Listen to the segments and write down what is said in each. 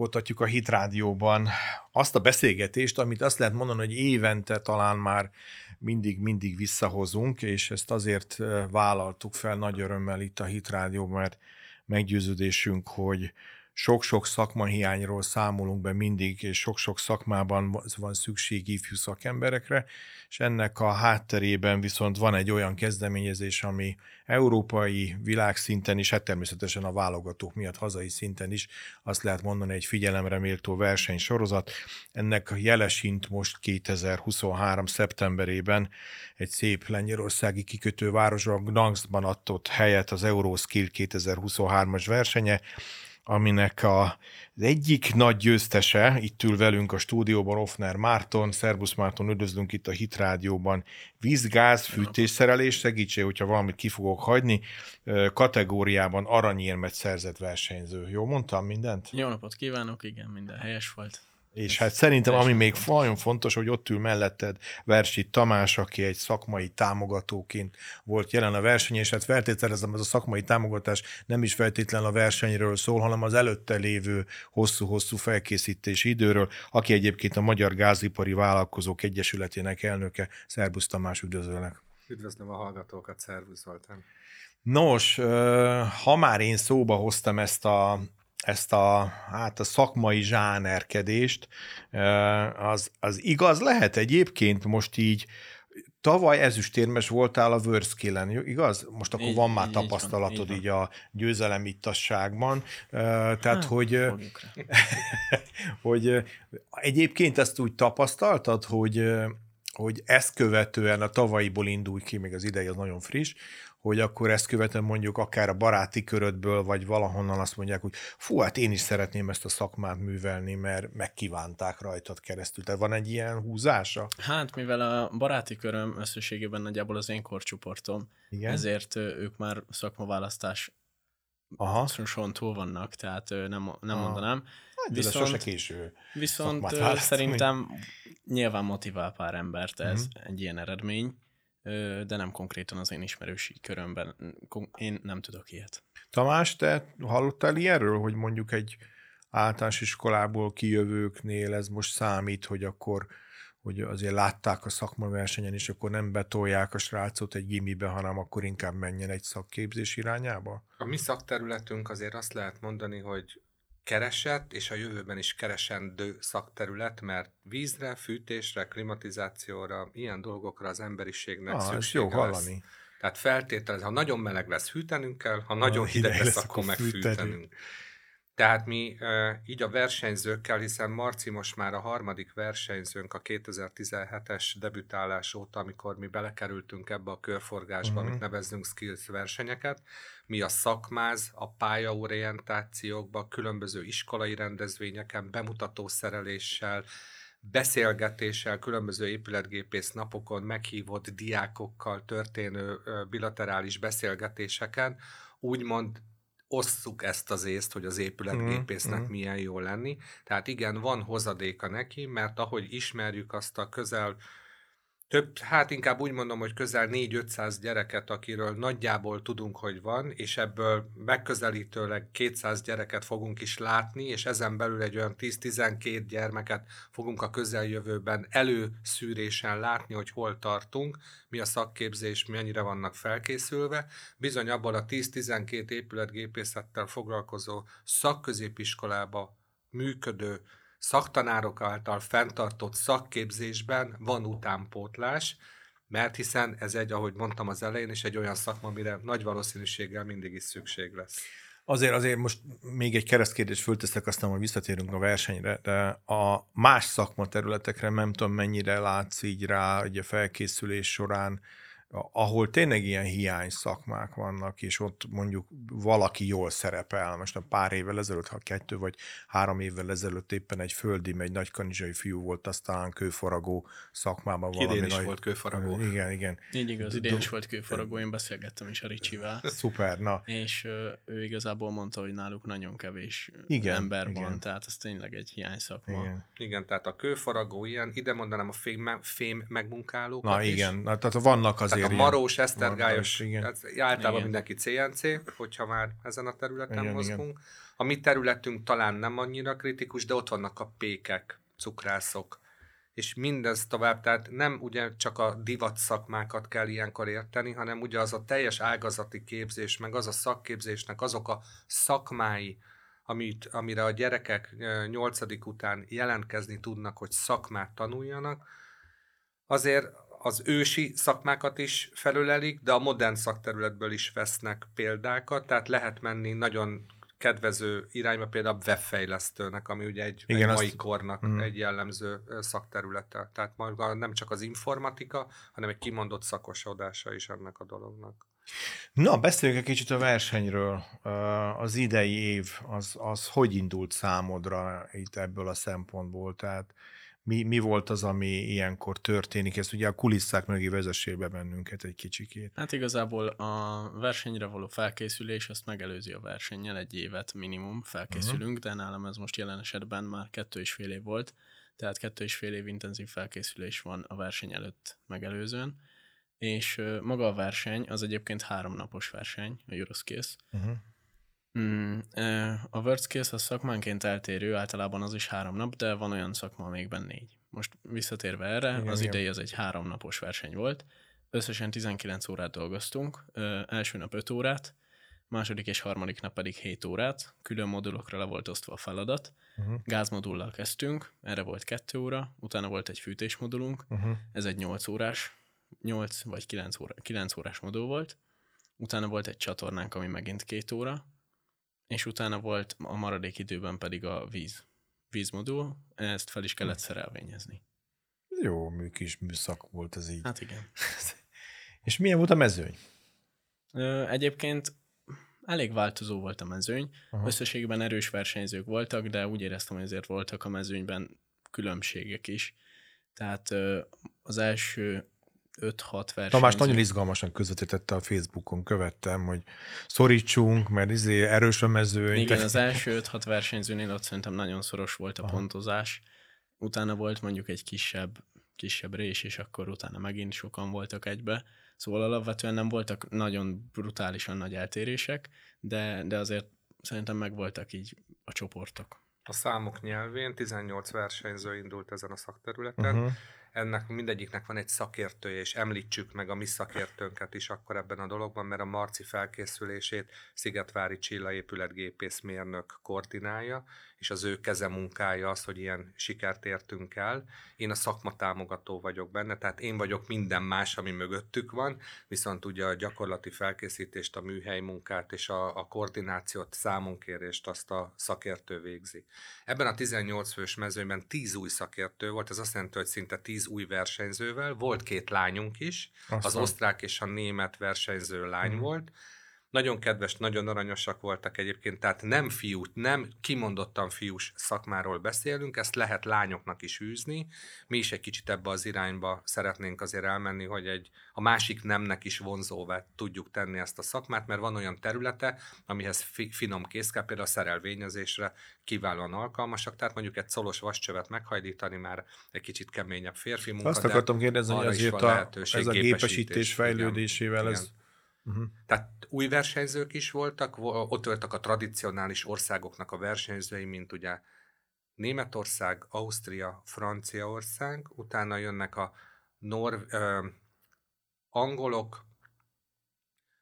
folytatjuk a Hit Rádióban azt a beszélgetést, amit azt lehet mondani, hogy évente talán már mindig-mindig visszahozunk, és ezt azért vállaltuk fel nagy örömmel itt a Hit Rádióban, mert meggyőződésünk, hogy sok-sok szakmahiányról számolunk be mindig, és sok-sok szakmában van szükség ifjú szakemberekre, és ennek a hátterében viszont van egy olyan kezdeményezés, ami európai világszinten is, hát természetesen a válogatók miatt hazai szinten is, azt lehet mondani egy figyelemre méltó versenysorozat. Ennek jelesint most 2023. szeptemberében egy szép lengyelországi kikötővárosban, Gdanskban adott helyet az Euroskill 2023-as versenye, aminek a, az egyik nagy győztese, itt ül velünk a stúdióban Offner Márton, Szerbusz Márton, üdvözlünk itt a Hit Rádióban, vízgáz, fűtésszerelés, segítség, hogyha valamit ki fogok hagyni, kategóriában aranyérmet szerzett versenyző. Jó mondtam mindent? Jó napot kívánok, igen, minden helyes volt. És hát szerintem, ami még nagyon fontos, hogy ott ül melletted Versi Tamás, aki egy szakmai támogatóként volt jelen a verseny, és hát feltételezem, ez a szakmai támogatás nem is feltétlenül a versenyről szól, hanem az előtte lévő hosszú-hosszú felkészítési időről, aki egyébként a Magyar Gázipari Vállalkozók Egyesületének elnöke. Szerbusz Tamás, üdvözöllek! Üdvözlöm a hallgatókat, szervusz Zoltán! Nos, ha már én szóba hoztam ezt a, ezt a, hát a szakmai zsánerkedést, az, az igaz lehet egyébként most így, tavaly ezüstérmes voltál a Wörszkélen, igaz? Most akkor így, van már így, tapasztalatod így, így, így a győzelemíttasságban. Tehát, hát, hogy, hogy egyébként ezt úgy tapasztaltad, hogy, hogy ezt követően a tavalyiból indulj ki, még az ideje az nagyon friss, hogy akkor ezt követően mondjuk akár a baráti körödből, vagy valahonnan azt mondják, hogy fú, hát én is szeretném ezt a szakmát művelni, mert megkívánták rajtad keresztül. Tehát van egy ilyen húzása? Hát, mivel a baráti köröm összességében nagyjából az én korcsoportom, Igen? ezért ők már szakmaválasztás Aha. Son túl vannak, tehát nem, nem Aha. mondanám. Hát, viszont, sose késő Viszont szerintem nyilván motivál pár embert ez uh-huh. egy ilyen eredmény, de nem konkrétan az én ismerősi körömben. Én nem tudok ilyet. Tamás, te hallottál ilyenről, hogy mondjuk egy általános iskolából kijövőknél ez most számít, hogy akkor hogy azért látták a szakmaversenyen, és akkor nem betolják a srácot egy gimibe, hanem akkor inkább menjen egy szakképzés irányába? A mi szakterületünk azért azt lehet mondani, hogy keresett, és a jövőben is keresendő szakterület, mert vízre, fűtésre, klimatizációra, ilyen dolgokra az emberiségnek ah, szüksége jó hallani. Lesz. Tehát feltételez, ha nagyon meleg lesz, hűtenünk kell, ha nagyon hideg, hideg lesz, lesz, akkor meg fűtenünk. Tehát mi így a versenyzőkkel, hiszen Marci most már a harmadik versenyzőnk a 2017-es debütálás óta, amikor mi belekerültünk ebbe a körforgásba, uh-huh. amit mhm. nevezzünk skills versenyeket, mi a szakmáz, a pályaorientációkba, különböző iskolai rendezvényeken, bemutató szereléssel, beszélgetéssel, különböző épületgépész napokon meghívott diákokkal történő bilaterális beszélgetéseken, úgymond osszuk ezt az észt, hogy az épületgépésznek mm, mm. milyen jó lenni. Tehát igen, van hozadéka neki, mert ahogy ismerjük azt a közel több, hát inkább úgy mondom, hogy közel 4-500 gyereket, akiről nagyjából tudunk, hogy van, és ebből megközelítőleg 200 gyereket fogunk is látni, és ezen belül egy olyan 10-12 gyermeket fogunk a közeljövőben előszűrésen látni, hogy hol tartunk, mi a szakképzés, mennyire vannak felkészülve. Bizony abban a 10-12 épületgépészettel foglalkozó szakközépiskolába működő szaktanárok által fenntartott szakképzésben van utánpótlás, mert hiszen ez egy, ahogy mondtam az elején, is egy olyan szakma, amire nagy valószínűséggel mindig is szükség lesz. Azért, azért most még egy keresztkérdést fölteszek, aztán hogy visszatérünk a versenyre, de a más szakma területekre nem tudom, mennyire látsz így rá, hogy a felkészülés során ahol tényleg ilyen hiány szakmák vannak, és ott mondjuk valaki jól szerepel. Most a pár évvel ezelőtt, ha kettő vagy három évvel ezelőtt éppen egy földi, egy nagy kanizsai fiú volt, aztán kőforagó szakmában valami. Idén is nagy... volt kőforagó. Igen, igen. Így igaz, idén is volt kőforagó, én beszélgettem is a Ricsivel. Szuper, na. És ő igazából mondta, hogy náluk nagyon kevés igen, ember igen. van, tehát ez tényleg egy hiány szakma. Igen. igen, tehát a kőforagó ilyen, ide mondanám a fém, fém megmunkálók. Na igen, na, tehát vannak azért Tehát a marós, esztergályos, általában igen. mindenki CNC, hogyha már ezen a területen igen, mozgunk. Igen. A mi területünk talán nem annyira kritikus, de ott vannak a pékek, cukrászok, és mindez tovább, tehát nem ugye csak a divat szakmákat kell ilyenkor érteni, hanem ugye az a teljes ágazati képzés, meg az a szakképzésnek azok a szakmái, amit, amire a gyerekek nyolcadik után jelentkezni tudnak, hogy szakmát tanuljanak, azért az ősi szakmákat is felölelik, de a modern szakterületből is vesznek példákat, tehát lehet menni nagyon kedvező irányba, például a webfejlesztőnek, ami ugye egy, Igen, egy mai azt... kornak mm. egy jellemző szakterülete. Tehát maga nem csak az informatika, hanem egy kimondott szakosodása is ennek a dolognak. Na, beszéljünk egy kicsit a versenyről. Az idei év, az, az hogy indult számodra itt ebből a szempontból? Tehát mi, mi volt az, ami ilyenkor történik? Ezt ugye a kulisszák mögé vezessél be bennünket egy kicsikét. Hát igazából a versenyre való felkészülés, azt megelőzi a versennyel egy évet minimum felkészülünk, uh-huh. de nálam ez most jelen esetben már kettő és fél év volt, tehát kettő és fél év intenzív felkészülés van a verseny előtt megelőzően, és maga a verseny az egyébként három napos verseny, a Euroskills. Uh-huh. Mm, a WordSkills az szakmánként eltérő, általában az is három nap, de van olyan szakma, amikben négy. Most visszatérve erre, igen, az idei az egy három napos verseny volt. Összesen 19 órát dolgoztunk, első nap 5 órát, második és harmadik nap pedig 7 órát, külön modulokra le volt osztva a feladat. Uh-huh. Gázmodullal kezdtünk, erre volt 2 óra, utána volt egy fűtésmodulunk, uh-huh. ez egy 8 órás, 8 vagy 9, óra, 9 órás modul volt, utána volt egy csatornánk, ami megint 2 óra, és utána volt a maradék időben pedig a víz. Vízmodul, ezt fel is kellett hm. szerelvényezni. Jó kis műszak volt ez így. Hát igen. és milyen volt a mezőny? Ö, egyébként elég változó volt a mezőny. Aha. Összességben erős versenyzők voltak, de úgy éreztem, hogy azért voltak a mezőnyben különbségek is. Tehát az első 5-6 versenyző. Tamás nagyon izgalmasan közvetítette a Facebookon, követtem, hogy szorítsunk, mert izé erős a mezőny. Igen, az első 5-6 versenyzőnél ott szerintem nagyon szoros volt a Aha. pontozás. Utána volt mondjuk egy kisebb, kisebb rés, és akkor utána megint sokan voltak egybe. Szóval alapvetően nem voltak nagyon brutálisan nagy eltérések, de, de azért szerintem megvoltak így a csoportok. A számok nyelvén 18 versenyző indult ezen a szakterületen, uh-huh ennek mindegyiknek van egy szakértője, és említsük meg a mi szakértőnket is akkor ebben a dologban, mert a Marci felkészülését Szigetvári Csilla épületgépészmérnök koordinálja, és az ő kezemunkája az, hogy ilyen sikert értünk el. Én a szakma támogató vagyok benne, tehát én vagyok minden más, ami mögöttük van, viszont ugye a gyakorlati felkészítést, a műhely munkát és a, a koordinációt, számonkérést azt a szakértő végzi. Ebben a 18 fős mezőben 10 új szakértő volt, ez azt jelenti, hogy szinte 10 új versenyzővel, volt két lányunk is, Aztán. az osztrák és a német versenyző lány hmm. volt, nagyon kedves, nagyon aranyosak voltak egyébként, tehát nem fiú, nem kimondottan fiús szakmáról beszélünk, ezt lehet lányoknak is űzni. Mi is egy kicsit ebbe az irányba szeretnénk azért elmenni, hogy egy a másik nemnek is vonzóvá tudjuk tenni ezt a szakmát, mert van olyan területe, amihez fi, finom készkel, például a szerelvényezésre kiválóan alkalmasak, tehát mondjuk egy szolos vascsövet meghajlítani már egy kicsit keményebb férfi munka. Azt akartam kérdezni, hogy azért a, ez a gépesítés fejlődésével igen, ez igen Uh-huh. Tehát új versenyzők is voltak, ott voltak a tradicionális országoknak a versenyzői, mint ugye Németország, Ausztria, Franciaország, utána jönnek a nor, ö, angolok,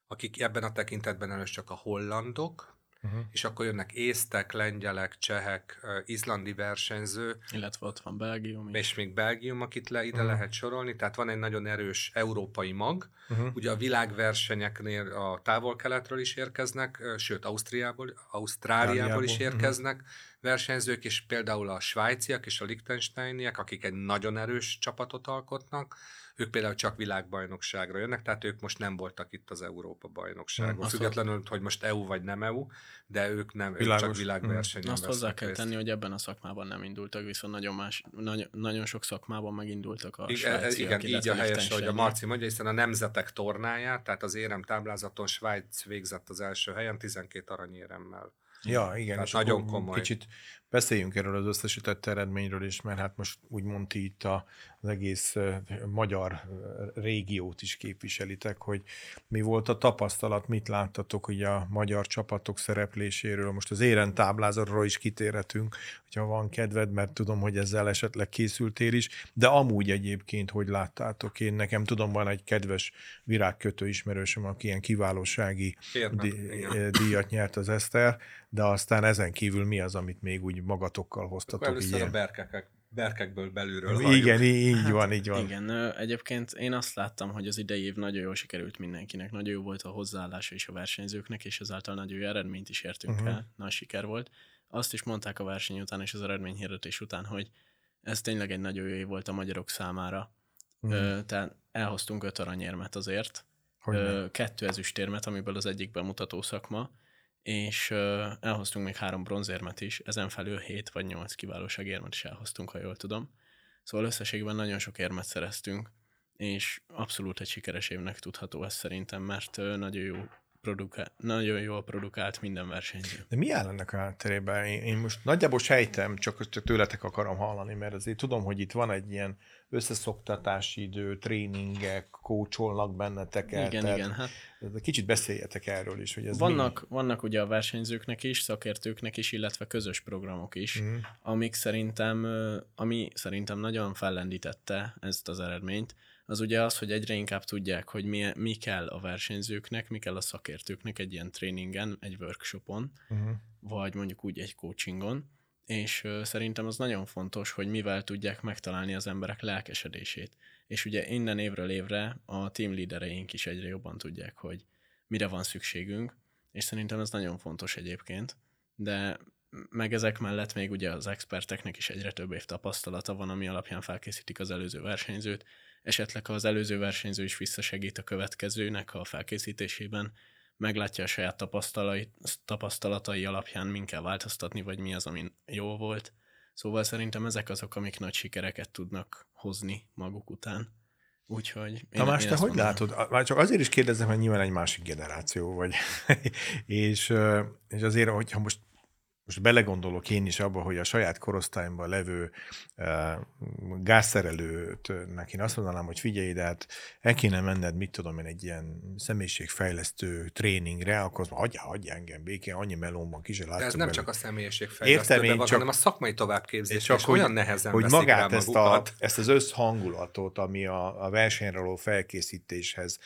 akik ebben a tekintetben először csak a hollandok, uh-huh. és akkor jönnek észtek, lengyelek, csehek, izlandi versenyző. Illetve ott van Belgium is. És még Belgium, akit le, ide uh-huh. lehet sorolni, tehát van egy nagyon erős európai mag. Uh-huh. Ugye a világversenyeknél a távol-keletről is érkeznek, sőt Ausztriából, Ausztráliából is érkeznek uh-huh. Versenyzők, és például a svájciak és a liechtensteiniek, akik egy nagyon erős csapatot alkotnak, ők például csak világbajnokságra jönnek, tehát ők most nem voltak itt az Európa bajnokságon. Hmm, Függetlenül, hogy most EU vagy nem EU, de ők nem, Világos. ők csak világversenyen hmm. Azt hozzá kell részt. tenni, hogy ebben a szakmában nem indultak, viszont nagyon, más, nagyon, nagyon sok szakmában megindultak a Igen, igen így a helyes, hogy a Marci mondja, hiszen a nemzetek tornáját, tehát az érem táblázaton Svájc végzett az első helyen 12 aranyéremmel. Ja, igen, Tehát és nagyon komoly. Kicsit beszéljünk erről az összesített eredményről is, mert hát most úgy mondti itt a, az egész magyar régiót is képviselitek, hogy mi volt a tapasztalat, mit láttatok ugye a magyar csapatok szerepléséről. Most az éren táblázatról is kitérhetünk, hogyha van kedved, mert tudom, hogy ezzel esetleg készültél is, de amúgy egyébként hogy láttátok? Én nekem tudom, van egy kedves virágkötő ismerősöm, aki ilyen kiválósági dí- díjat nyert az Eszter, de aztán ezen kívül mi az, amit még úgy magatokkal hoztatok? Akkor először ilyen? a berkekek berkekből belülről Igen, így hát, van, így van. Igen, egyébként én azt láttam, hogy az idei év nagyon jól sikerült mindenkinek, nagyon jó volt a hozzáállása is a versenyzőknek, és ezáltal nagyon jó eredményt is értünk uh-huh. el, nagy siker volt. Azt is mondták a verseny után és az eredményhirdetés után, hogy ez tényleg egy nagyon jó év volt a magyarok számára. Uh-huh. Tehát elhoztunk öt aranyérmet azért, hogy kettő ezüstérmet, amiből az egyik bemutató szakma, és elhoztunk még három bronzérmet is, ezen felül 7 vagy 8 kiválóságérmet is elhoztunk, ha jól tudom. Szóval összességben nagyon sok érmet szereztünk, és abszolút egy sikeres évnek tudható ez szerintem, mert nagyon jó produkál, nagyon jól produkált minden versenyző. De mi áll ennek a hátterében? Én, én most nagyjából sejtem, csak, csak tőletek akarom hallani, mert azért tudom, hogy itt van egy ilyen összeszoktatási idő, tréningek, kócsolnak benneteket. Igen, igen. Hát kicsit beszéljetek erről is, hogy ez vannak, mi? vannak ugye a versenyzőknek is, szakértőknek is, illetve közös programok is, mm. amik szerintem, ami szerintem nagyon fellendítette ezt az eredményt, az ugye az, hogy egyre inkább tudják, hogy mi, mi kell a versenyzőknek, mi kell a szakértőknek egy ilyen tréningen, egy workshopon, uh-huh. vagy mondjuk úgy egy coachingon, és szerintem az nagyon fontos, hogy mivel tudják megtalálni az emberek lelkesedését. És ugye innen évről évre a team leadereink is egyre jobban tudják, hogy mire van szükségünk, és szerintem ez nagyon fontos egyébként, de meg ezek mellett még ugye az experteknek is egyre több év tapasztalata van, ami alapján felkészítik az előző versenyzőt, esetleg ha az előző versenyző is visszasegít a következőnek a felkészítésében, meglátja a saját tapasztalatai, tapasztalatai alapján min kell változtatni, vagy mi az, ami jó volt. Szóval szerintem ezek azok, amik nagy sikereket tudnak hozni maguk után. Úgyhogy én, Tamás, én te hogy mondanám. látod? Már csak azért is kérdezem, hogy nyilván egy másik generáció vagy. és, és azért, hogyha most most belegondolok én is abba, hogy a saját korosztályomban levő uh, gázszerelőt én azt mondanám, hogy figyelj, de hát el kéne menned, mit tudom én, egy ilyen személyiségfejlesztő tréningre, akkor az hagyja, hagyja engem békén, annyi melómban ki De ez nem belőle. csak a személyiségfejlesztőben van, csak, hanem a szakmai továbbképzés, csak és hogy, olyan nehezen hogy magát ezt, a, ezt az összhangulatot, ami a, a versenyre való felkészítéshez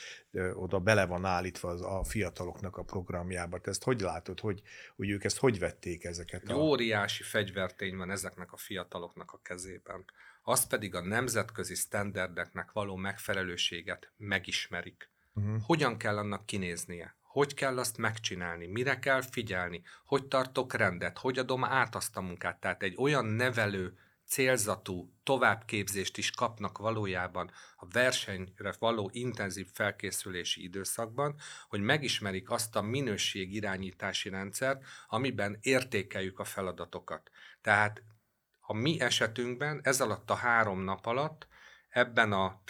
oda bele van állítva az, a fiataloknak a programjába. Te ezt hogy látod, hogy, hogy ők ezt hogy vették ezeket? A... Óriási fegyvertény van ezeknek a fiataloknak a kezében. Az pedig a nemzetközi sztenderdeknek való megfelelőséget megismerik. Uh-huh. Hogyan kell annak kinéznie? Hogy kell azt megcsinálni? Mire kell figyelni? Hogy tartok rendet? Hogy adom át azt a munkát? Tehát egy olyan nevelő célzatú továbbképzést is kapnak valójában a versenyre való intenzív felkészülési időszakban, hogy megismerik azt a minőség irányítási rendszert, amiben értékeljük a feladatokat. Tehát a mi esetünkben ez alatt a három nap alatt ebben a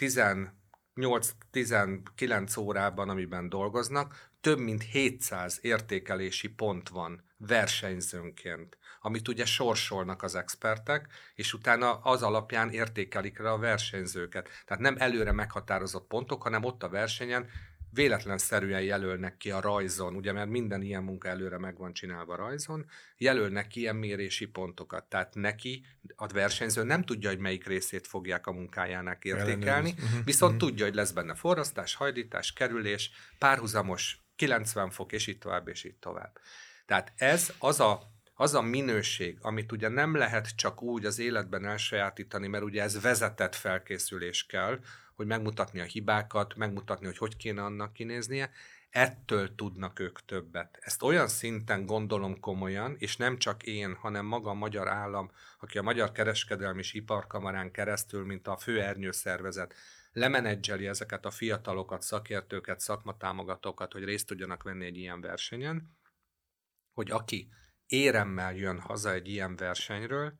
18-19 órában, amiben dolgoznak, több mint 700 értékelési pont van versenyzőnként amit ugye sorsolnak az expertek, és utána az alapján értékelik rá a versenyzőket. Tehát nem előre meghatározott pontok, hanem ott a versenyen véletlenszerűen jelölnek ki a rajzon, ugye mert minden ilyen munka előre meg van csinálva rajzon, jelölnek ki ilyen mérési pontokat. Tehát neki a versenyző nem tudja, hogy melyik részét fogják a munkájának értékelni, uh-huh, viszont uh-huh. tudja, hogy lesz benne forrasztás, hajdítás, kerülés, párhuzamos 90 fok, és így tovább, és így tovább. Tehát ez az a az a minőség, amit ugye nem lehet csak úgy az életben elsajátítani, mert ugye ez vezetett felkészülés kell, hogy megmutatni a hibákat, megmutatni, hogy hogy kéne annak kinéznie, ettől tudnak ők többet. Ezt olyan szinten gondolom komolyan, és nem csak én, hanem maga a magyar állam, aki a Magyar Kereskedelmi és Iparkamarán keresztül, mint a főernyőszervezet, lemenedzseli ezeket a fiatalokat, szakértőket, szakmatámogatókat, hogy részt tudjanak venni egy ilyen versenyen, hogy aki éremmel jön haza egy ilyen versenyről,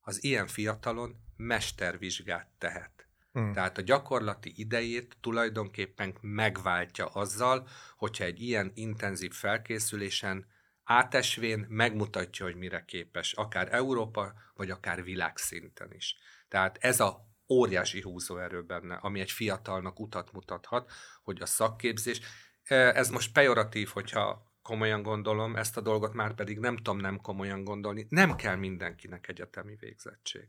az ilyen fiatalon mestervizsgát tehet. Hmm. Tehát a gyakorlati idejét tulajdonképpen megváltja azzal, hogyha egy ilyen intenzív felkészülésen átesvén megmutatja, hogy mire képes, akár Európa, vagy akár világszinten is. Tehát ez a óriási húzóerő benne, ami egy fiatalnak utat mutathat, hogy a szakképzés, ez most pejoratív, hogyha komolyan gondolom ezt a dolgot, már pedig nem tudom nem komolyan gondolni, nem kell mindenkinek egyetemi végzettség.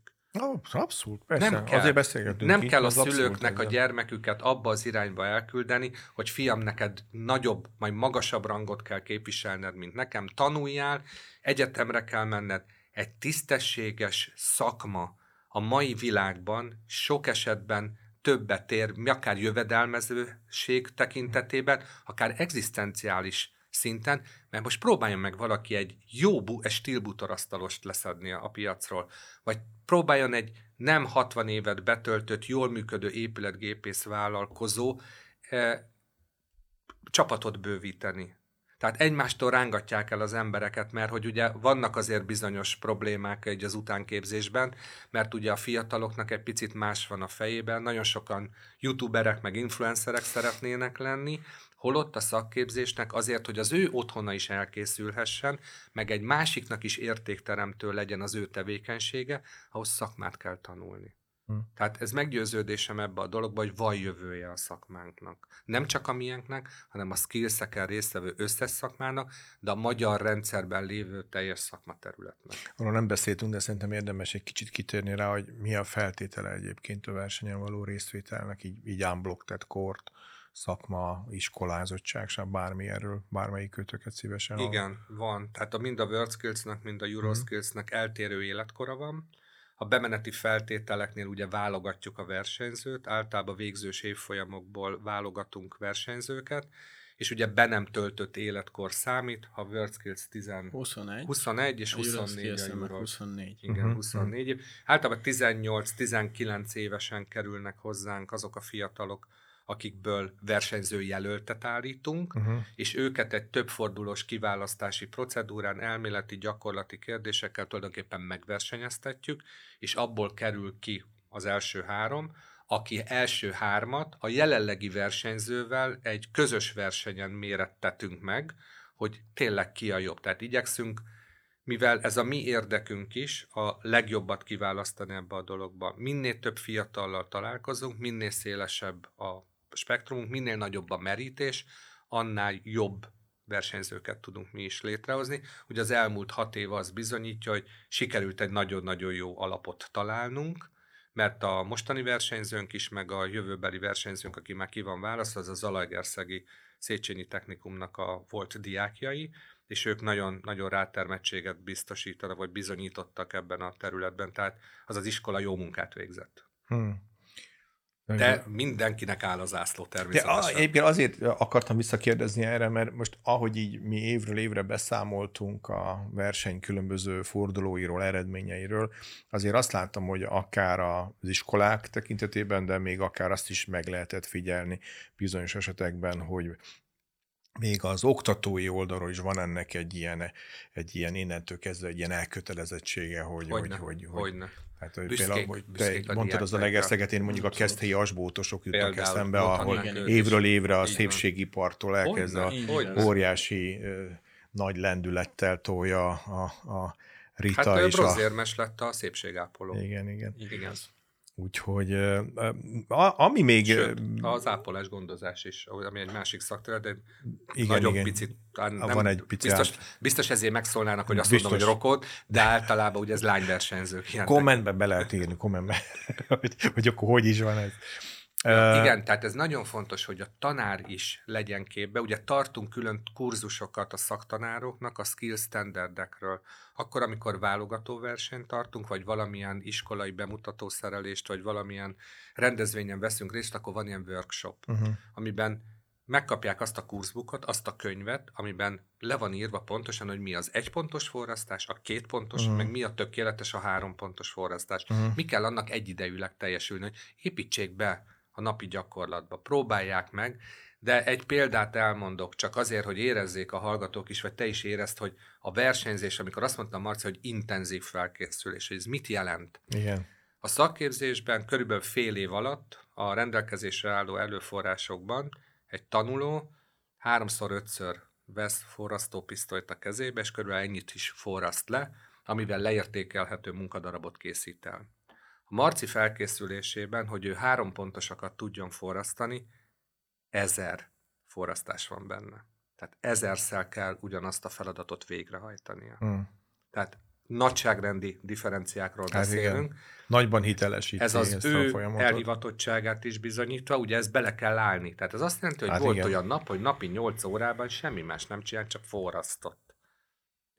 Abszolút, persze. Nem kell, Azért beszélgetünk nem kell a szülőknek a gyermeküket abba az irányba elküldeni, hogy fiam, neked nagyobb, majd magasabb rangot kell képviselned, mint nekem. Tanuljál, egyetemre kell menned. Egy tisztességes szakma a mai világban sok esetben többet ér, akár jövedelmezőség tekintetében, akár egzisztenciális szinten, mert most próbáljon meg valaki egy jó bu- egy stílbutorasztalost leszedni a piacról, vagy próbáljon egy nem 60 évet betöltött, jól működő épületgépész vállalkozó eh, csapatot bővíteni. Tehát egymástól rángatják el az embereket, mert hogy ugye vannak azért bizonyos problémák egy az utánképzésben, mert ugye a fiataloknak egy picit más van a fejében, nagyon sokan youtuberek meg influencerek szeretnének lenni, holott a szakképzésnek azért, hogy az ő otthona is elkészülhessen, meg egy másiknak is értékteremtő legyen az ő tevékenysége, ahhoz szakmát kell tanulni. Hm. Tehát ez meggyőződésem ebbe a dologba, hogy van jövője a szakmánknak. Nem csak a miénknek, hanem a skillseken résztvevő összes szakmának, de a magyar rendszerben lévő teljes szakmaterületnek. Arról nem beszéltünk, de szerintem érdemes egy kicsit kitérni rá, hogy mi a feltétele egyébként a versenyen való részvételnek, így, így unblock, tehát kort, szakma, iskolázottság, sem bármi erről, bármelyik kötöket szívesen. Igen, van. Tehát a, mind a WorldSkills-nek, mind a Euroskills-nek eltérő életkora van. A bemeneti feltételeknél ugye válogatjuk a versenyzőt, általában végzős évfolyamokból válogatunk versenyzőket, és ugye be nem töltött életkor számít, ha WorldSkills 10, 21, 21 és 24 a Euro. 24. Igen, uh-huh. 24 év. Általában 18-19 évesen kerülnek hozzánk azok a fiatalok, akikből versenyző jelöltet állítunk, uh-huh. és őket egy többfordulós kiválasztási procedúrán elméleti, gyakorlati kérdésekkel tulajdonképpen megversenyeztetjük, és abból kerül ki az első három, aki első hármat a jelenlegi versenyzővel egy közös versenyen mérettetünk meg, hogy tényleg ki a jobb. Tehát igyekszünk, mivel ez a mi érdekünk is, a legjobbat kiválasztani ebbe a dologba. Minél több fiatallal találkozunk, minél szélesebb a spektrumunk, minél nagyobb a merítés, annál jobb versenyzőket tudunk mi is létrehozni. Ugye az elmúlt hat év az bizonyítja, hogy sikerült egy nagyon-nagyon jó alapot találnunk, mert a mostani versenyzőnk is, meg a jövőbeli versenyzőnk, aki már ki van választva, az a Zalaegerszegi Széchenyi Technikumnak a volt diákjai, és ők nagyon, nagyon rátermettséget biztosítanak, vagy bizonyítottak ebben a területben, tehát az az iskola jó munkát végzett. Hmm. De mindenkinek áll az ászló természetesen. De egyébként azért akartam visszakérdezni erre, mert most ahogy így mi évről évre beszámoltunk a verseny különböző fordulóiról, eredményeiről, azért azt láttam, hogy akár az iskolák tekintetében, de még akár azt is meg lehetett figyelni bizonyos esetekben, hogy még az oktatói oldalról is van ennek egy ilyen, egy ilyen innentől kezdve egy ilyen elkötelezettsége, hogy, hogyne, hogy, hogy, hogyne. Hát, hogy büszkék, például, hogy te mondtad az a legerszegetén, mondjuk a keszthelyi asbótosok jutnak például, eszembe, ahol évről évre a szépségipartól elkezd a óriási nagy lendülettel tolja a, a Rita hát, és a... lett a szépségápoló. Igen, igen. igen. Úgyhogy ami még... Sőt, az ápolás gondozás is, ami egy másik szakterület, de igen, nagyobb igen. picit... Nem, van egy pici biztos, biztos ezért megszólnának, hogy azt biztos. mondom, hogy rokod, de általában ugye ez lányversenyzők. Kommentben be lehet írni, kommentben, hogy, hogy akkor hogy is van ez. Igen, tehát ez nagyon fontos, hogy a tanár is legyen képbe. Ugye tartunk külön kurzusokat a szaktanároknak a skill standardekről. Akkor, amikor válogatóversenyt tartunk, vagy valamilyen iskolai bemutató szerelést, vagy valamilyen rendezvényen veszünk részt, akkor van ilyen workshop, uh-huh. amiben megkapják azt a kurzbukot, azt a könyvet, amiben le van írva pontosan, hogy mi az egypontos forrasztás, a két pontos, uh-huh. meg mi a tökéletes a három pontos forrasztás. Uh-huh. Mi kell annak egyidejűleg teljesülni, hogy építsék be a napi gyakorlatba. Próbálják meg, de egy példát elmondok, csak azért, hogy érezzék a hallgatók is, vagy te is érezd, hogy a versenyzés, amikor azt mondtam Marci, hogy intenzív felkészülés, hogy ez mit jelent? Igen. A szakképzésben körülbelül fél év alatt a rendelkezésre álló előforrásokban egy tanuló háromszor, ötször vesz forrasztópisztolyt a kezébe, és körülbelül ennyit is forraszt le, amivel leértékelhető munkadarabot készít el. A Marci felkészülésében, hogy ő három pontosakat tudjon forrasztani, ezer forrasztás van benne. Tehát ezerszer kell ugyanazt a feladatot végrehajtania. Hmm. Tehát nagyságrendi differenciákról hát beszélünk. Igen. Nagyban hitelesíti Ez az ő elhivatottságát is bizonyítva, ugye ez bele kell állni. Tehát ez azt jelenti, hogy hát volt igen. olyan nap, hogy napi 8 órában semmi más nem csinált, csak forrasztott.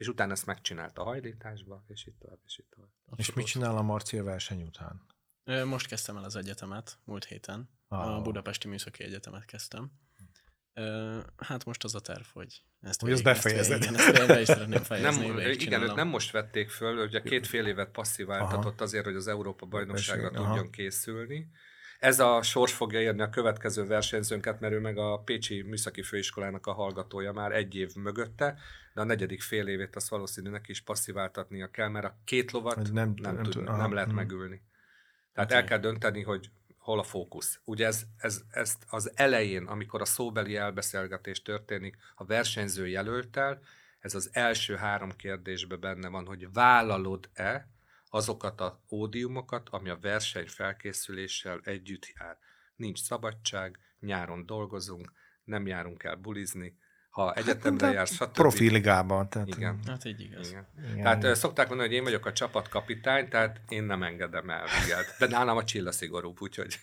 És utána ezt megcsinálta a hajlításba, és itt tovább, és itt tovább. Abszolút. És mit csinál a Marci a verseny után? Most kezdtem el az egyetemet, múlt héten. Oh. A Budapesti Műszaki Egyetemet kezdtem. Hát most az a terv, hogy ezt, hogy ezt befejezed. Igen, ezt be is szeretném fejezni. Nem, igen, őt nem most vették föl, ugye két fél évet passziváltatott aha. azért, hogy az Európa bajnokságra Beség, tudjon aha. készülni. Ez a sors fogja érni a következő versenyzőnket, mert ő meg a Pécsi Műszaki Főiskolának a hallgatója már egy év mögötte, de a negyedik fél évét azt valószínűleg is passziváltatnia kell, mert a két lovat nem, nem, nem, tud, nem lehet megülni. Tehát okay. el kell dönteni, hogy hol a fókusz. Ugye ez, ez, ezt az elején, amikor a szóbeli elbeszélgetés történik a versenyző jelöltel, ez az első három kérdésben benne van, hogy vállalod-e azokat a ódiumokat, ami a verseny felkészüléssel együtt jár. Nincs szabadság, nyáron dolgozunk, nem járunk el bulizni, ha egyetemre hát, jársz, stb. Profiligában. Tehát... Igen. Hát így igaz. Igen. Igen. Tehát igen. szokták mondani, hogy én vagyok a csapatkapitány, tehát én nem engedem el. Igen. De nálam a csilla szigorúbb, úgyhogy...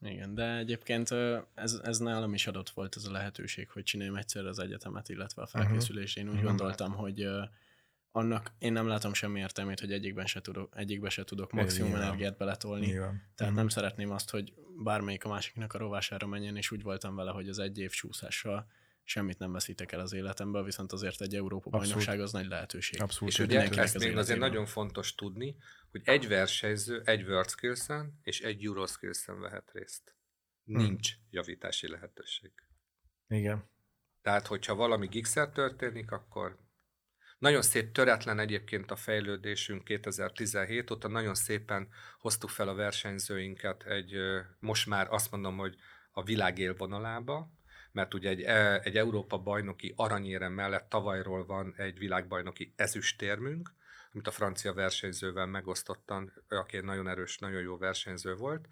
Igen, de egyébként ez, ez nálam is adott volt ez a lehetőség, hogy csináljam egyszer az egyetemet, illetve a felkészülést. Én úgy uh-huh. gondoltam, hogy annak én nem látom semmi értelmét, hogy egyikben se tudok, egyikbe se tudok maximum Nyilván. energiát beletolni. Nyilván. Tehát uh-huh. nem szeretném azt, hogy bármelyik a másiknak a rovására menjen, és úgy voltam vele, hogy az egy év csúszással semmit nem veszítek el az életemből, viszont azért egy Európa bajnokság az nagy lehetőség. Abszolút. És ugye ezt még azért nagyon fontos tudni, hogy egy versenyző egy World skills és egy Euro skills vehet részt. Hm. Nincs hmm. javítási lehetőség. Igen. Tehát, hogyha valami gigszer történik, akkor nagyon szép töretlen egyébként a fejlődésünk 2017 óta, nagyon szépen hoztuk fel a versenyzőinket egy, most már azt mondom, hogy a világ élvonalába, mert ugye egy, e, egy Európa bajnoki aranyérem mellett tavalyról van egy világbajnoki ezüstérmünk, amit a francia versenyzővel megosztottan, aki egy nagyon erős, nagyon jó versenyző volt.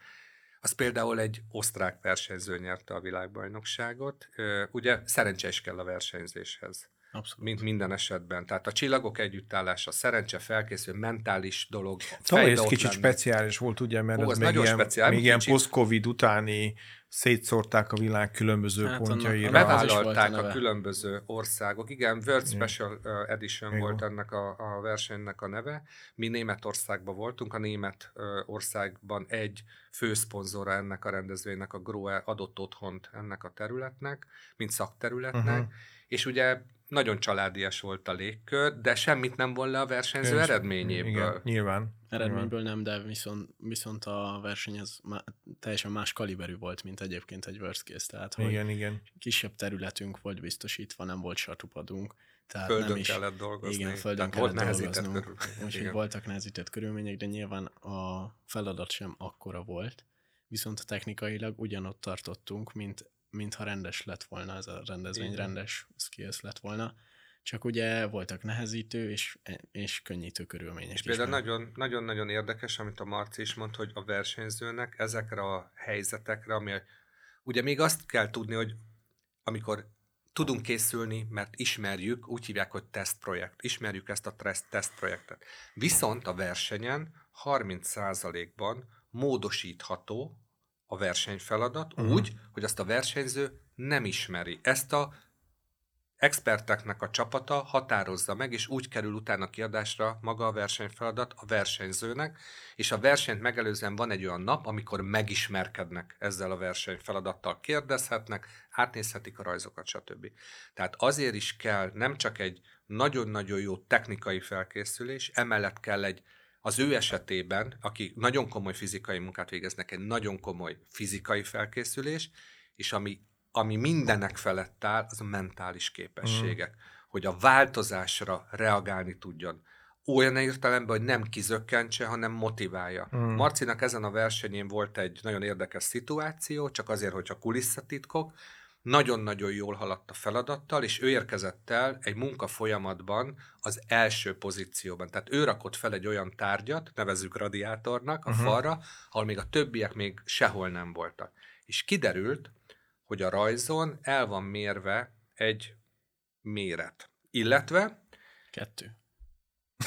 Az például egy osztrák versenyző nyerte a világbajnokságot. Ugye szerencse is kell a versenyzéshez. Abszolút. mint minden esetben. Tehát a csillagok együttállása, szerencse, felkészül, mentális dolog. Tavaly ez kicsit lenni. speciális volt, ugye, mert Ó, ez, még, ilyen, speciális, még ilyen post-covid utáni szétszórták a világ különböző hát pontjaira. Bevállalták a, a különböző országok. Igen, World Special uh, Edition Igen. volt ennek a, a versenynek a neve. Mi Németországban voltunk, a német országban egy főszponzora ennek a rendezvénynek, a Groe adott otthont ennek a területnek, mint szakterületnek, uh-huh. és ugye nagyon családias volt a légkör, de semmit nem von le a versenyző Én eredményéből. Igen, nyilván. Eredményből nem, de viszont, viszont a verseny az má, teljesen más kaliberű volt, mint egyébként egy worst case. Tehát, hogy igen, igen. kisebb területünk volt biztosítva, nem volt satupadunk. Tehát földön nem is, kellett dolgozni. Igen, földön kellett volt dolgoznunk. Úgyhogy voltak nehezített körülmények, de nyilván a feladat sem akkora volt. Viszont technikailag ugyanott tartottunk, mint mintha rendes lett volna ez a rendezvény, Igen. rendes skills lett volna. Csak ugye voltak nehezítő és, és könnyítő körülmények és Például nagyon, nagyon-nagyon érdekes, amit a Marci is mond, hogy a versenyzőnek ezekre a helyzetekre, ami ugye még azt kell tudni, hogy amikor tudunk készülni, mert ismerjük, úgy hívják, hogy tesztprojekt. Ismerjük ezt a tesztprojektet. Viszont a versenyen 30%-ban módosítható a versenyfeladat uh-huh. úgy, hogy azt a versenyző nem ismeri. Ezt a experteknek a csapata határozza meg, és úgy kerül utána kiadásra maga a versenyfeladat a versenyzőnek, és a versenyt megelőzően van egy olyan nap, amikor megismerkednek ezzel a versenyfeladattal, kérdezhetnek, átnézhetik a rajzokat, stb. Tehát azért is kell nem csak egy nagyon-nagyon jó technikai felkészülés, emellett kell egy az ő esetében, aki nagyon komoly fizikai munkát végeznek, egy nagyon komoly fizikai felkészülés, és ami, ami mindenek felett áll, az a mentális képességek. Mm. Hogy a változásra reagálni tudjon. Olyan értelemben, hogy nem kizökkentse, hanem motiválja. Mm. Marcinak ezen a versenyén volt egy nagyon érdekes szituáció, csak azért, hogyha kulisszatitkok, nagyon-nagyon jól haladt a feladattal, és ő érkezett el egy munka folyamatban az első pozícióban. Tehát ő rakott fel egy olyan tárgyat, nevezzük radiátornak, a uh-huh. falra, ahol még a többiek még sehol nem voltak. És kiderült, hogy a rajzon el van mérve egy méret. Illetve... Kettő.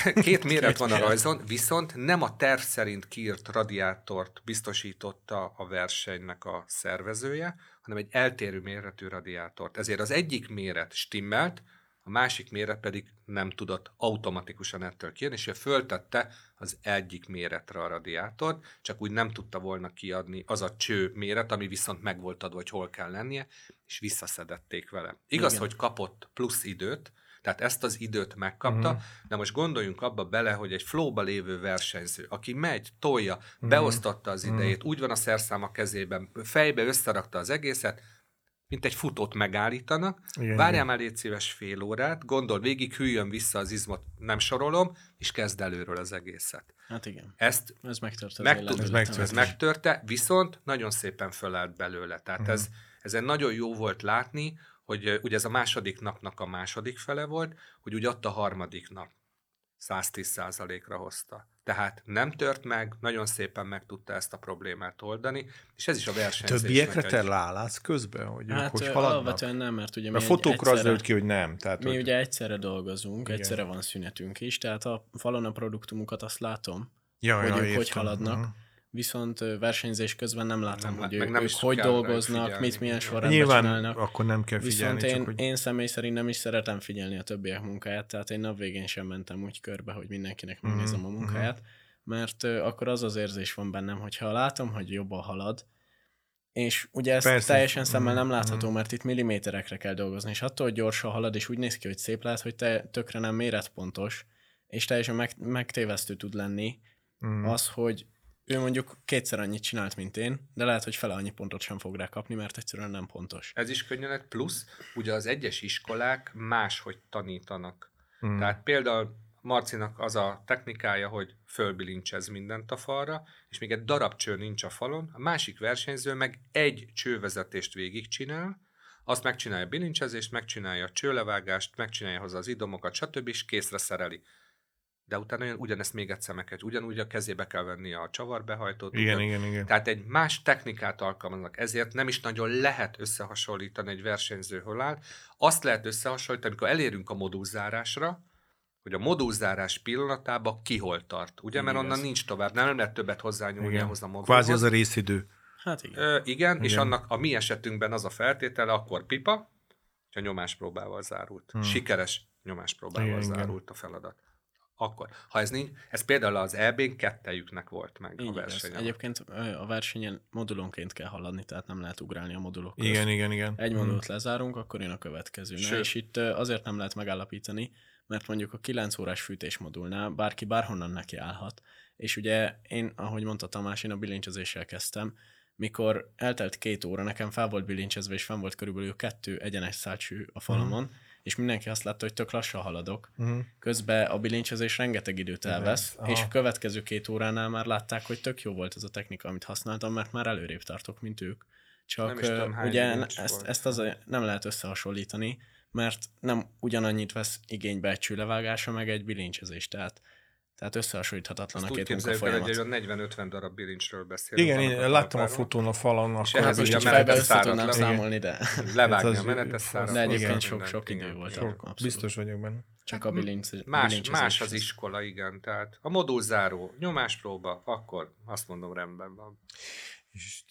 Két méret Két van méret. a rajzon, viszont nem a terv szerint kiírt radiátort biztosította a versenynek a szervezője, hanem egy eltérő méretű radiátort. Ezért az egyik méret stimmelt, a másik méret pedig nem tudott automatikusan ettől kijönni, és ő föltette az egyik méretre a radiátort, csak úgy nem tudta volna kiadni az a cső méret, ami viszont meg volt adva, hogy hol kell lennie, és visszaszedették vele. Igaz, Igen. hogy kapott plusz időt, tehát ezt az időt megkapta, uh-huh. de most gondoljunk abba bele, hogy egy flóba lévő versenyző, aki megy, tolja, uh-huh. beosztotta az idejét, uh-huh. úgy van a szerszám a kezében, fejbe összerakta az egészet, mint egy futót megállítanak, igen, várjál már légy szíves fél órát, gondol végig, hűljön vissza az izmot, nem sorolom, és kezd előről az egészet. Hát igen. Ezt ez megtörte. Meg, ez, megtörte. ez megtörte, viszont nagyon szépen fölállt belőle. Tehát uh-huh. ez, ez egy nagyon jó volt látni, hogy ugye ez a második napnak a második fele volt, hogy úgy ott a harmadik nap 110%-ra hozta. Tehát nem tört meg, nagyon szépen meg tudta ezt a problémát oldani, és ez is a versenyzésnek Többiekre te egy... rálátsz közben, hogy hát, ők hogy haladnak? alapvetően nem, mert ugye mert mi fotókra egyszerre, az ki, hogy nem. Tehát, mi hogy... ugye egyszerre dolgozunk, Igen. egyszerre van szünetünk is, tehát a falon a produktumukat azt látom, ja, hogy ja, ők értem. hogy haladnak. Uh-huh viszont versenyzés közben nem látom, nem, hogy ők, nem ők hogy dolgoznak, figyelni. mit milyen sorrendben Nyilván csinálnak. akkor nem kell figyelni. Viszont én, csak, hogy... én személy szerint nem is szeretem figyelni a többiek munkáját, tehát én nap végén sem mentem úgy körbe, hogy mindenkinek mhm, megnézem mm-hmm. a munkáját, mert uh, akkor az az érzés van bennem, hogyha látom, hogy jobban halad, és ugye ez Persze. teljesen szemmel nem mhm, látható, mm. mert itt milliméterekre kell dolgozni, és attól, hogy gyorsan halad, és úgy néz ki, hogy szép lehet, hogy te tökre nem méretpontos, és teljesen meg, megtévesztő tud lenni mm. az, hogy ő mondjuk kétszer annyit csinált, mint én, de lehet, hogy fele annyi pontot sem fog rá kapni, mert egyszerűen nem pontos. Ez is könnyen lett, plusz ugye az egyes iskolák máshogy tanítanak. Hmm. Tehát például Marcinak az a technikája, hogy fölbilincsez mindent a falra, és még egy darab cső nincs a falon, a másik versenyző meg egy csővezetést végigcsinál, azt megcsinálja a bilincsezést, megcsinálja a csőlevágást, megcsinálja hozzá az idomokat, stb. és készre szereli de utána ugyanezt még egyszer meg kell, ugyanúgy a kezébe kell venni a csavarbehajtót. Igen, ugyan, igen, igen. Tehát egy más technikát alkalmaznak, ezért nem is nagyon lehet összehasonlítani egy versenyző hol áll. Azt lehet összehasonlítani, amikor elérünk a modulzárásra, hogy a modulzárás pillanatában ki hol tart. Ugye, igen, mert onnan ez. nincs tovább, nem lehet többet hozzányúlni ahhoz a modulhoz. Kvázi az a részidő. Hát igen. Ö, igen, igen, és annak a mi esetünkben az a feltétele, akkor pipa, hogy a nyomáspróbával zárult. Hmm. Sikeres nyomáspróbával igen, zárult igen. a feladat akkor. Ha ez nincs, ez például az EB-n kettejüknek volt meg Így a versenyen. Egyébként a versenyen modulonként kell haladni, tehát nem lehet ugrálni a modulok közt. Igen, igen, igen. Egy modult hmm. lezárunk, akkor jön a következő. És itt azért nem lehet megállapítani, mert mondjuk a 9 órás fűtésmodulnál bárki bárhonnan neki állhat. És ugye én, ahogy mondta Tamás, én a bilincsezéssel kezdtem, mikor eltelt két óra, nekem fel volt bilincsezve, és fenn volt körülbelül kettő egyenes szálcsű a falamon, hmm és mindenki azt látta, hogy tök lassan haladok. Uh-huh. Közben a bilincsezés rengeteg időt elvesz, uh-huh. és a következő két óránál már látták, hogy tök jó volt ez a technika, amit használtam, mert már előrébb tartok, mint ők. Csak nem tudom, ugye ezt, ezt az nem lehet összehasonlítani, mert nem ugyanannyit vesz igénybe egy csőlevágása, meg egy bilincsezés, tehát tehát összehasonlíthatatlan Azt a két munka folyamat. Hogy 40-50 darab bilincsről beszél. Igen, én láttam a futón a falon. És akkor most így fejbe össze tudnám számolni, de... Levágni a menetes szárat. De egyébként sok, sok idő volt. Sok, biztos vagyok benne. Csak a bilincs, más, más az iskola, igen. Tehát a modulzáró, nyomáspróba, akkor azt mondom, rendben van. És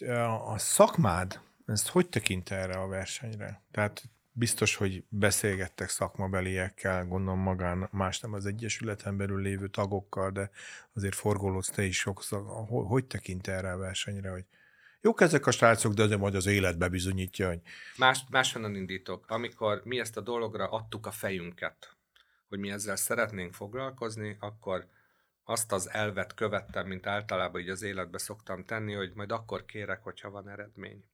a szakmád, ezt hogy tekint erre a versenyre? Tehát biztos, hogy beszélgettek szakmabeliekkel, gondolom magán más nem az Egyesületen belül lévő tagokkal, de azért forgolódsz te is sokszor. Hogy tekint erre a versenyre, hogy jók ezek a srácok, de azért majd az életbe bizonyítja, hogy... Más, máshonnan indítok. Amikor mi ezt a dologra adtuk a fejünket, hogy mi ezzel szeretnénk foglalkozni, akkor azt az elvet követtem, mint általában így az életbe szoktam tenni, hogy majd akkor kérek, hogyha van eredmény.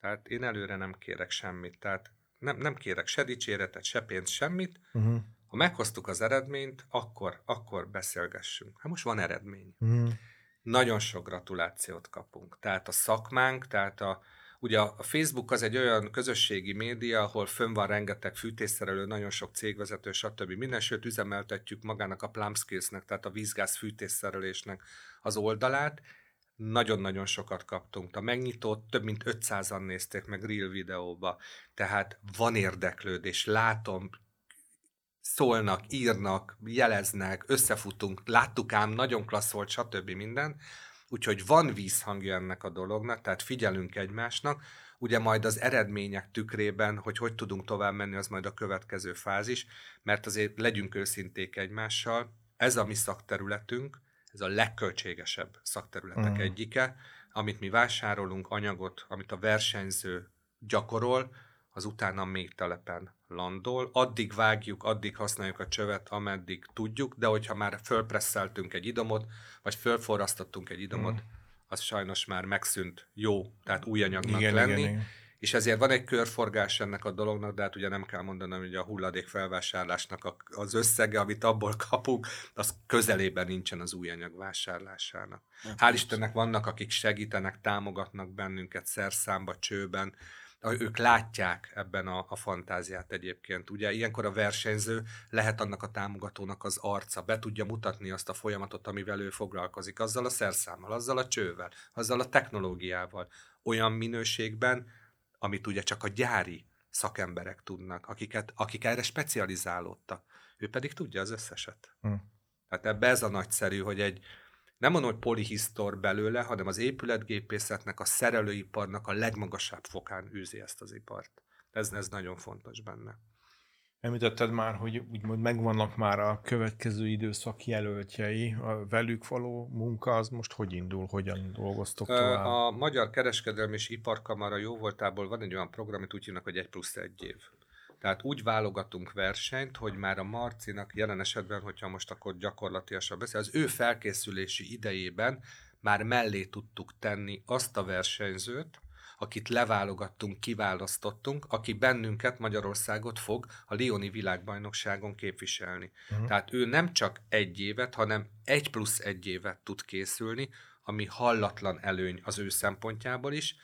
Tehát én előre nem kérek semmit. Tehát nem, nem kérek se dicséretet, se pénzt, semmit. Uh-huh. Ha meghoztuk az eredményt, akkor, akkor beszélgessünk. Hát most van eredmény. Uh-huh. Nagyon sok gratulációt kapunk. Tehát a szakmánk, tehát a, Ugye a Facebook az egy olyan közösségi média, ahol fönn van rengeteg fűtésszerelő, nagyon sok cégvezető, stb. Minden, sőt üzemeltetjük magának a Plumskills-nek, tehát a vízgáz fűtésszerelésnek az oldalát. Nagyon-nagyon sokat kaptunk. A megnyitót több mint 500-an nézték meg real videóba, tehát van érdeklődés, látom, szólnak, írnak, jeleznek, összefutunk, láttuk ám, nagyon klassz volt, stb. minden. Úgyhogy van vízhangja ennek a dolognak, tehát figyelünk egymásnak, ugye majd az eredmények tükrében, hogy hogy tudunk tovább menni, az majd a következő fázis, mert azért legyünk őszinték egymással, ez a mi szakterületünk, ez a legköltségesebb szakterületek uh egyike, amit mi vásárolunk, anyagot, amit a versenyző gyakorol, az utána még telepen landol. Addig vágjuk, addig használjuk a csövet, ameddig tudjuk, de hogyha már fölpresszeltünk egy idomot, vagy fölforrasztottunk egy idomot, mm. az sajnos már megszűnt jó, tehát új anyagnak igen, lenni. Igen, igen. És ezért van egy körforgás ennek a dolognak, de hát ugye nem kell mondanom, hogy a hulladék felvásárlásnak az összege, amit abból kapunk, az közelében nincsen az új anyag vásárlásának. Hál' Istennek vannak, akik segítenek, támogatnak bennünket szerszámba, csőben, ők látják ebben a, a fantáziát egyébként. Ugye ilyenkor a versenyző lehet annak a támogatónak az arca, be tudja mutatni azt a folyamatot, amivel ő foglalkozik, azzal a szerszámmal, azzal a csővel, azzal a technológiával, olyan minőségben, amit ugye csak a gyári szakemberek tudnak, akiket, akik erre specializálódtak. Ő pedig tudja az összeset. Hmm. Tehát ebbe ez a nagyszerű, hogy egy, nem mondom, hogy polihisztor belőle, hanem az épületgépészetnek, a szerelőiparnak a legmagasabb fokán űzi ezt az ipart. Ez, ez nagyon fontos benne. Említetted már, hogy úgymond megvannak már a következő időszak jelöltjei, a velük való munka az most hogy indul, hogyan dolgoztok tovább? A Magyar Kereskedelmi és Iparkamara jóvoltából van egy olyan program, amit úgy hívnak, hogy egy plusz egy év. Tehát úgy válogatunk versenyt, hogy már a Marcinak jelen esetben, hogyha most akkor gyakorlatilag beszél, az ő felkészülési idejében már mellé tudtuk tenni azt a versenyzőt, akit leválogattunk, kiválasztottunk, aki bennünket, Magyarországot fog a Lioni világbajnokságon képviselni. Uh-huh. Tehát ő nem csak egy évet, hanem egy plusz egy évet tud készülni, ami hallatlan előny az ő szempontjából is.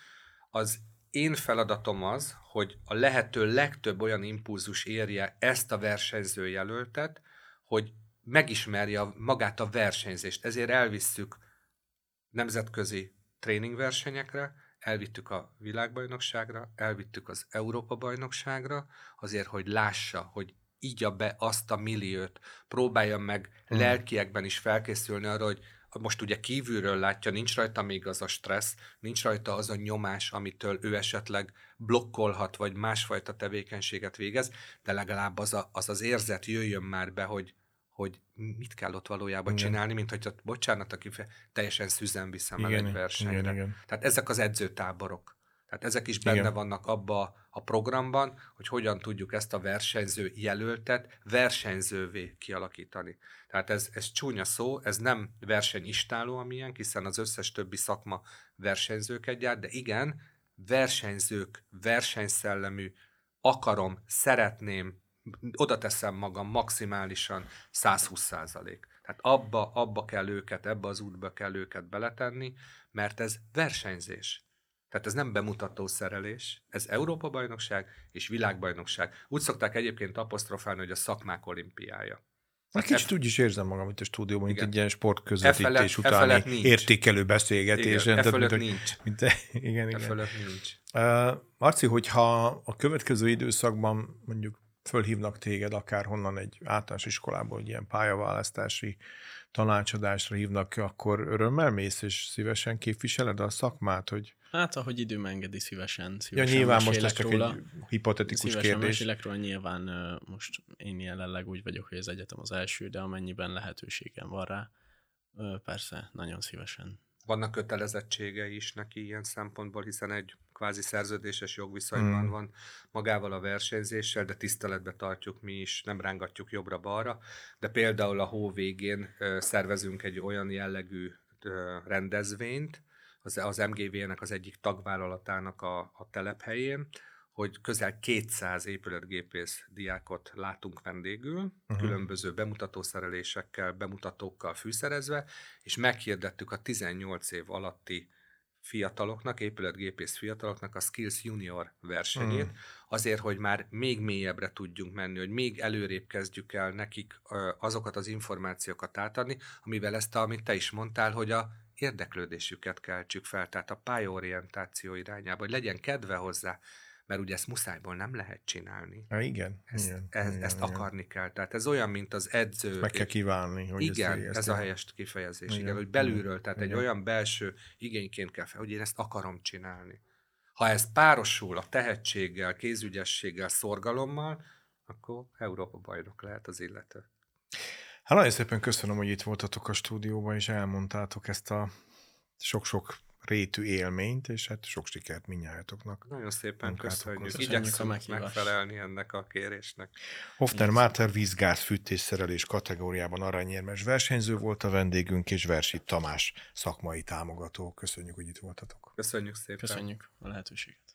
Az én feladatom az, hogy a lehető legtöbb olyan impulzus érje ezt a versenyző jelöltet, hogy megismerje magát a versenyzést. Ezért elvisszük nemzetközi tréningversenyekre, elvittük a világbajnokságra, elvittük az Európa-bajnokságra, azért, hogy lássa, hogy így be azt a milliót, próbálja meg hmm. lelkiekben is felkészülni arra, hogy most ugye kívülről látja, nincs rajta még az a stressz, nincs rajta az a nyomás, amitől ő esetleg blokkolhat, vagy másfajta tevékenységet végez, de legalább az a, az, az érzet jöjjön már be, hogy, hogy mit kell ott valójában igen. csinálni, mint hogy bocsánat, aki teljesen szüzen viszem igen, el egy versenyre. Igen, igen. Tehát ezek az edzőtáborok. Tehát ezek is benne Igen. vannak abba a programban, hogy hogyan tudjuk ezt a versenyző jelöltet versenyzővé kialakítani. Tehát ez, ez csúnya szó, ez nem versenyistáló, amilyen, hiszen az összes többi szakma versenyzőket gyárt, de igen, versenyzők, versenyszellemű, akarom, szeretném, oda teszem magam maximálisan 120 százalék. Tehát abba, abba kell őket, ebbe az útba kell őket beletenni, mert ez versenyzés. Tehát ez nem bemutató szerelés, ez Európa-bajnokság és világbajnokság. Úgy szokták egyébként apostrofálni, hogy a szakmák olimpiája. Hát kicsit úgy is érzem magam itt a stúdióban, mint egy ilyen sportközvetítés e utáni értékelő beszélgetés. Igen, e fölött nincs. Mint, igen, igen. E fölött nincs. Uh, Marci, hogyha a következő időszakban mondjuk fölhívnak téged akár honnan egy általános iskolából, egy ilyen pályaválasztási tanácsadásra hívnak, akkor örömmel mész és szívesen képviseled a szakmát, hogy Hát, ahogy időm engedi, szívesen. szívesen ja, nyilván most ez csak róla. egy hipotetikus szívesen kérdés. Szívesen róla, nyilván most én jelenleg úgy vagyok, hogy az egyetem az első, de amennyiben lehetőségem van rá, persze, nagyon szívesen. Vannak kötelezettségei is neki ilyen szempontból, hiszen egy kvázi szerződéses jogviszonyban hmm. van magával a versenyzéssel, de tiszteletbe tartjuk mi is, nem rángatjuk jobbra-balra, de például a hó végén szervezünk egy olyan jellegű rendezvényt, az, az MGV-nek az egyik tagvállalatának a, a telephelyén, hogy közel 200 épületgépész diákot látunk vendégül, uh-huh. különböző bemutatószerelésekkel, bemutatókkal fűszerezve, és meghirdettük a 18 év alatti fiataloknak, épületgépész fiataloknak a Skills Junior versenyét, mm. azért, hogy már még mélyebbre tudjunk menni, hogy még előrébb kezdjük el nekik azokat az információkat átadni, amivel ezt, amit te is mondtál, hogy a érdeklődésüket keltsük fel, tehát a pályaorientáció irányába, hogy legyen kedve hozzá, mert ugye ezt muszájból nem lehet csinálni. Há, igen. Ezt, igen, ez, igen, ezt igen. akarni kell. Tehát ez olyan, mint az edző. Ezt meg kell kívánni. Hogy igen, ezt ez a helyes kifejezés. Igen, Igen, igen hogy belülről, tehát igen. egy olyan belső igényként kell fel, hogy én ezt akarom csinálni. Ha ez párosul a tehetséggel, kézügyességgel, szorgalommal, akkor Európa bajnok lehet az illető. Hát nagyon szépen köszönöm, hogy itt voltatok a stúdióban, és elmondtátok ezt a sok-sok rétű élményt, és hát sok sikert mindnyájatoknak. Nagyon szépen köszönjük. Igyekszünk megfelelni ennek a kérésnek. Hofner Máter vízgáz fűtésszerelés kategóriában aranyérmes versenyző volt a vendégünk, és Versi Tamás szakmai támogató. Köszönjük, hogy itt voltatok. Köszönjük szépen. Köszönjük a lehetőséget.